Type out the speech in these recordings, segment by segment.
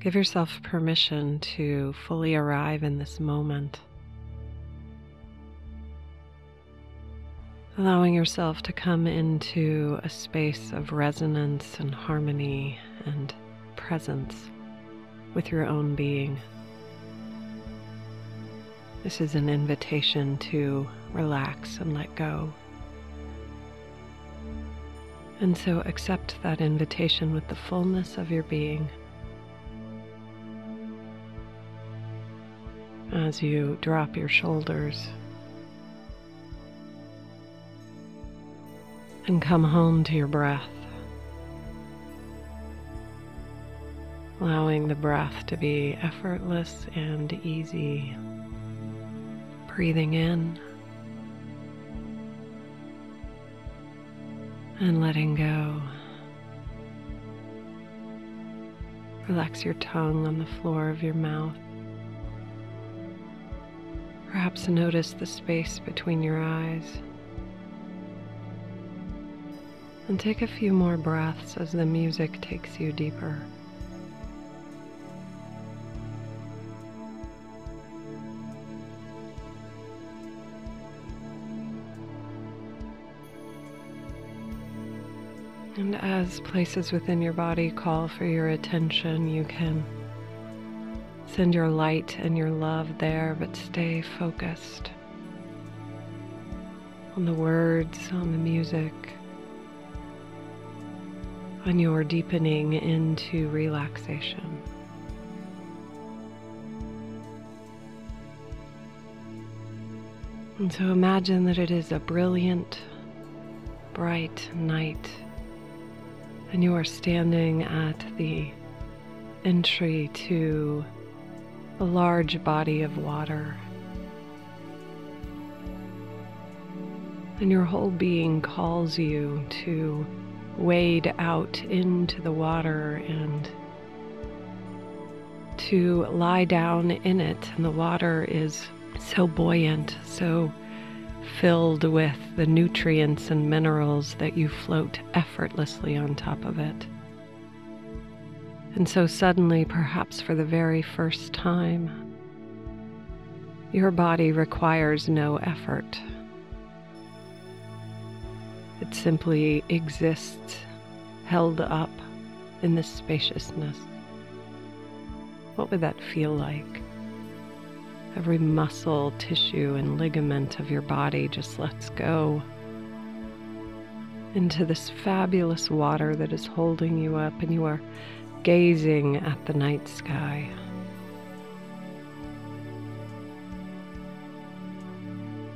give yourself permission to fully arrive in this moment. Allowing yourself to come into a space of resonance and harmony and presence with your own being. This is an invitation to relax and let go. And so accept that invitation with the fullness of your being. As you drop your shoulders and come home to your breath, allowing the breath to be effortless and easy. Breathing in and letting go. Relax your tongue on the floor of your mouth. Perhaps notice the space between your eyes. And take a few more breaths as the music takes you deeper. And as places within your body call for your attention, you can send your light and your love there, but stay focused on the words, on the music, on your deepening into relaxation. And so imagine that it is a brilliant, bright night and you are standing at the entry to a large body of water. And your whole being calls you to wade out into the water and to lie down in it. And the water is so buoyant, so filled with the nutrients and minerals that you float effortlessly on top of it. And so, suddenly, perhaps for the very first time, your body requires no effort. It simply exists, held up in this spaciousness. What would that feel like? Every muscle, tissue, and ligament of your body just lets go into this fabulous water that is holding you up, and you are gazing at the night sky.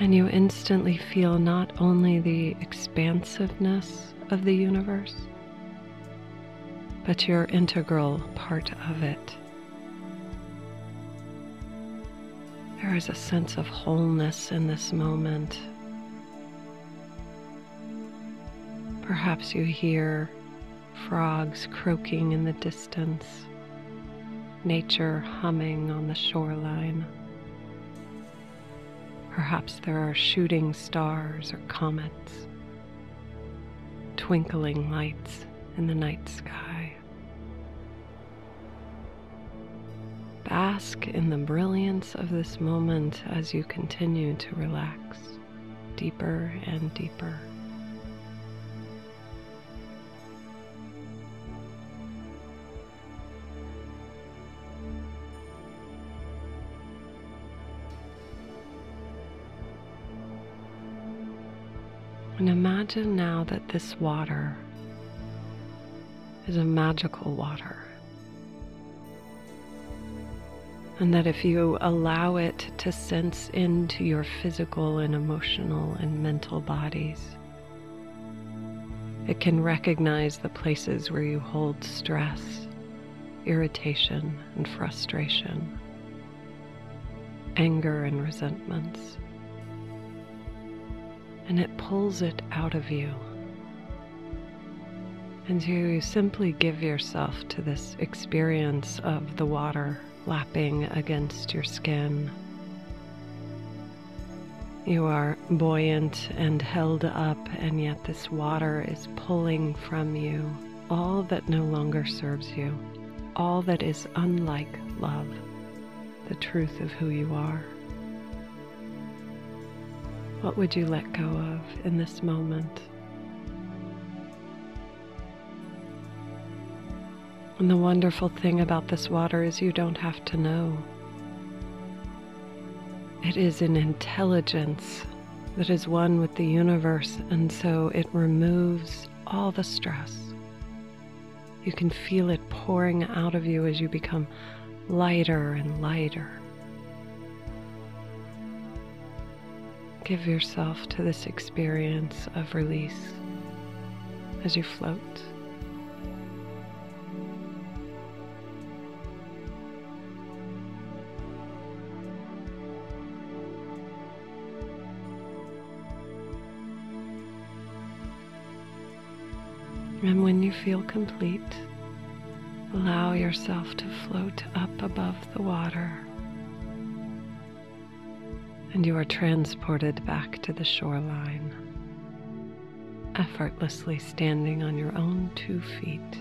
And you instantly feel not only the expansiveness of the universe, but your integral part of it. There is a sense of wholeness in this moment. Perhaps you hear frogs croaking in the distance, nature humming on the shoreline. Perhaps there are shooting stars or comets, twinkling lights in the night sky. Bask in the brilliance of this moment as you continue to relax deeper and deeper. And imagine now that this water is a magical water. And that if you allow it to sense into your physical and emotional and mental bodies, it can recognize the places where you hold stress, irritation, and frustration. anger and resentments. And it pulls it out of you. And you simply give yourself to this experience of the water lapping against your skin. You are buoyant and held up, and yet this water is pulling from you all that no longer serves you, all that is unlike love, the truth of who you are. What would you let go of in this moment? And the wonderful thing about this water is you don't have to know. It is an intelligence that is one with the universe, and so it removes all the stress. You can feel it pouring out of you as you become lighter and lighter. Give yourself to this experience of release as you float. And when you feel complete, allow yourself to float up above the water. And you are transported back to the shoreline, effortlessly standing on your own two feet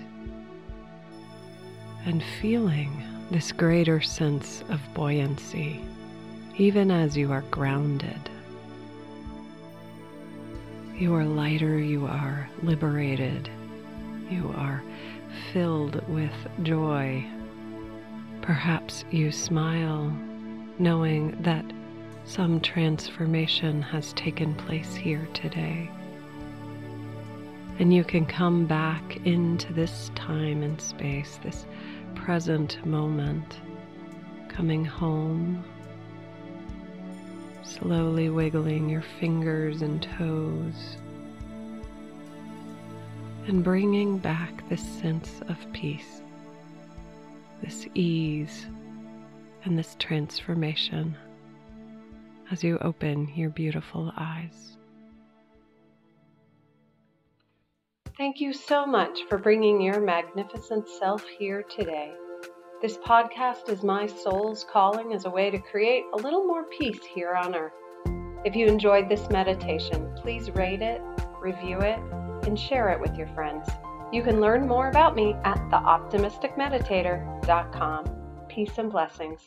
and feeling this greater sense of buoyancy, even as you are grounded. You are lighter, you are liberated, you are filled with joy. Perhaps you smile knowing that some transformation has taken place here today. And you can come back into this time and space, this present moment, coming home, slowly wiggling your fingers and toes and bringing back this sense of peace, this ease, and this transformation as you open your beautiful eyes. Thank you so much for bringing your magnificent self here today. This podcast is my soul's calling as a way to create a little more peace here on earth. If you enjoyed this meditation, please rate it, review it, and share it with your friends. You can learn more about me at theoptimisticmeditator.com. Peace and blessings.